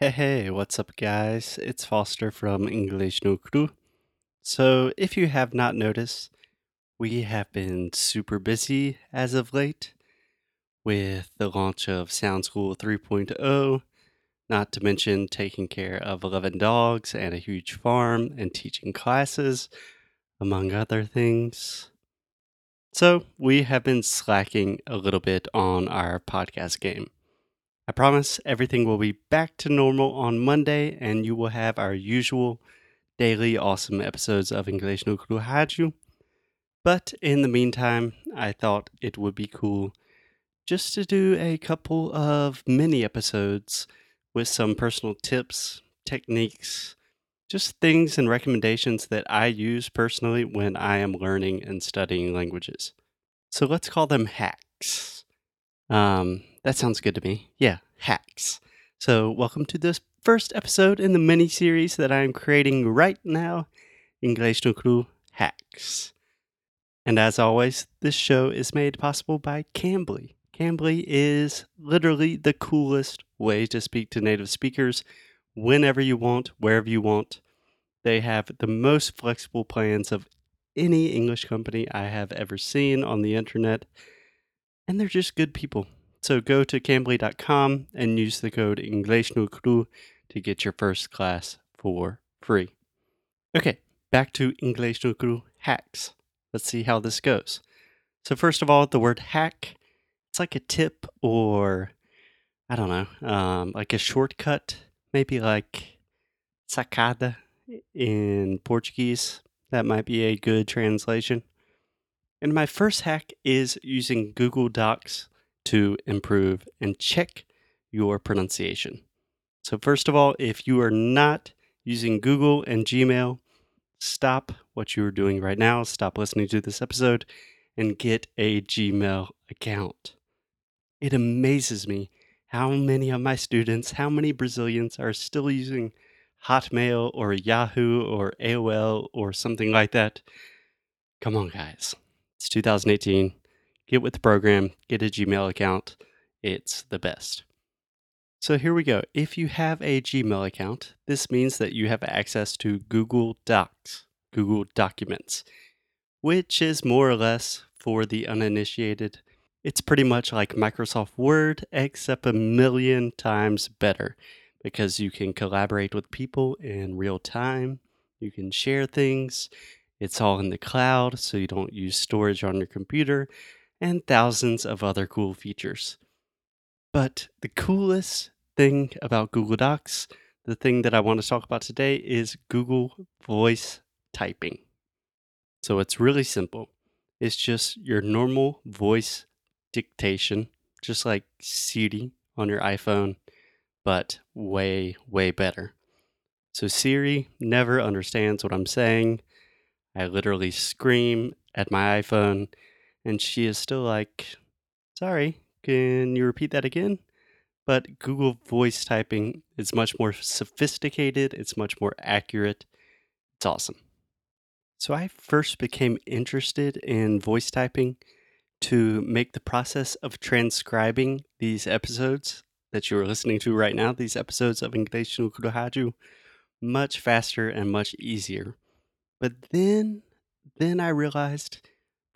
Hey, hey, what's up, guys? It's Foster from English No Crew. So, if you have not noticed, we have been super busy as of late with the launch of Sound School 3.0, not to mention taking care of 11 dogs and a huge farm and teaching classes, among other things. So, we have been slacking a little bit on our podcast game. I promise everything will be back to normal on Monday, and you will have our usual daily awesome episodes of English no Kuru Haju. But in the meantime, I thought it would be cool just to do a couple of mini episodes with some personal tips, techniques, just things and recommendations that I use personally when I am learning and studying languages. So let's call them hacks. Um, that sounds good to me. Yeah, hacks. So, welcome to this first episode in the mini series that I am creating right now English no Cru Hacks. And as always, this show is made possible by Cambly. Cambly is literally the coolest way to speak to native speakers whenever you want, wherever you want. They have the most flexible plans of any English company I have ever seen on the internet, and they're just good people. So go to cambly.com and use the code EnglishNoCru to get your first class for free. Okay, back to English hacks. Let's see how this goes. So first of all, the word hack, it's like a tip or I don't know, um, like a shortcut, maybe like sacada in Portuguese. That might be a good translation. And my first hack is using Google Docs to improve and check your pronunciation. So, first of all, if you are not using Google and Gmail, stop what you are doing right now, stop listening to this episode, and get a Gmail account. It amazes me how many of my students, how many Brazilians are still using Hotmail or Yahoo or AOL or something like that. Come on, guys. It's 2018 get with the program, get a Gmail account. It's the best. So here we go. If you have a Gmail account, this means that you have access to Google Docs, Google Documents, which is more or less for the uninitiated. It's pretty much like Microsoft Word, except a million times better because you can collaborate with people in real time. You can share things. It's all in the cloud, so you don't use storage on your computer and thousands of other cool features. But the coolest thing about Google Docs, the thing that I want to talk about today, is Google Voice Typing. So it's really simple. It's just your normal voice dictation, just like Siri on your iPhone, but way, way better. So Siri never understands what I'm saying. I literally scream at my iPhone and she is still like, sorry, can you repeat that again? But Google voice typing is much more sophisticated, it's much more accurate. It's awesome. So I first became interested in voice typing to make the process of transcribing these episodes that you are listening to right now, these episodes of English no Kurohaju, much faster and much easier. But then, then I realized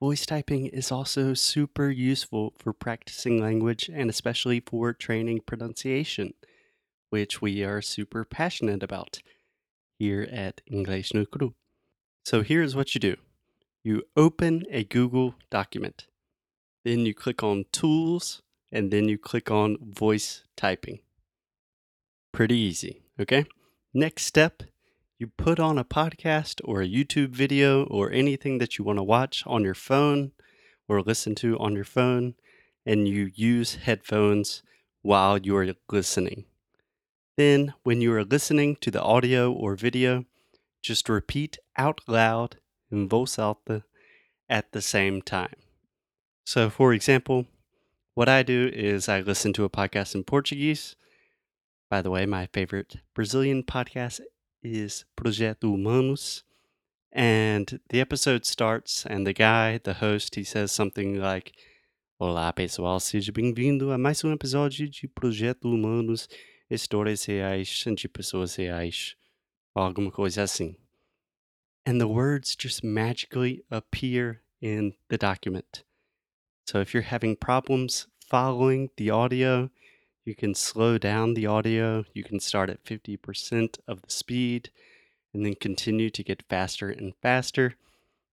Voice typing is also super useful for practicing language and especially for training pronunciation, which we are super passionate about here at English no Cru. So here's what you do. You open a Google document. Then you click on Tools and then you click on Voice Typing. Pretty easy, okay? Next step you put on a podcast or a YouTube video or anything that you want to watch on your phone or listen to on your phone, and you use headphones while you are listening. Then, when you are listening to the audio or video, just repeat out loud in voz alta at the same time. So, for example, what I do is I listen to a podcast in Portuguese. By the way, my favorite Brazilian podcast is Projeto Humanos. And the episode starts, and the guy, the host, he says something like: Olá pessoal, seja bem-vindo a mais um episódio de Projeto Humanos. histórias reais de pessoas reais, alguma coisa assim. And the words just magically appear in the document. So if you're having problems following the audio, you can slow down the audio. You can start at 50% of the speed and then continue to get faster and faster.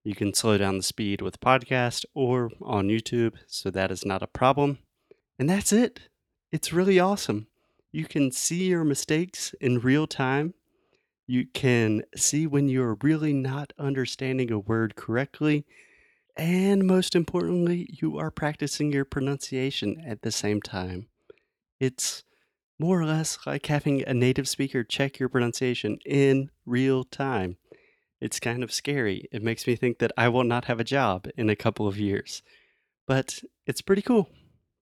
You can slow down the speed with podcast or on YouTube, so that is not a problem. And that's it. It's really awesome. You can see your mistakes in real time. You can see when you're really not understanding a word correctly. And most importantly, you are practicing your pronunciation at the same time. It's more or less like having a native speaker check your pronunciation in real time. It's kind of scary. It makes me think that I will not have a job in a couple of years. But it's pretty cool.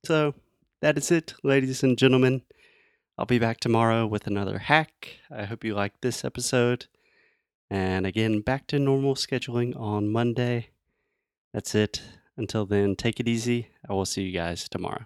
So that is it, ladies and gentlemen. I'll be back tomorrow with another hack. I hope you liked this episode. And again, back to normal scheduling on Monday. That's it. Until then, take it easy. I will see you guys tomorrow.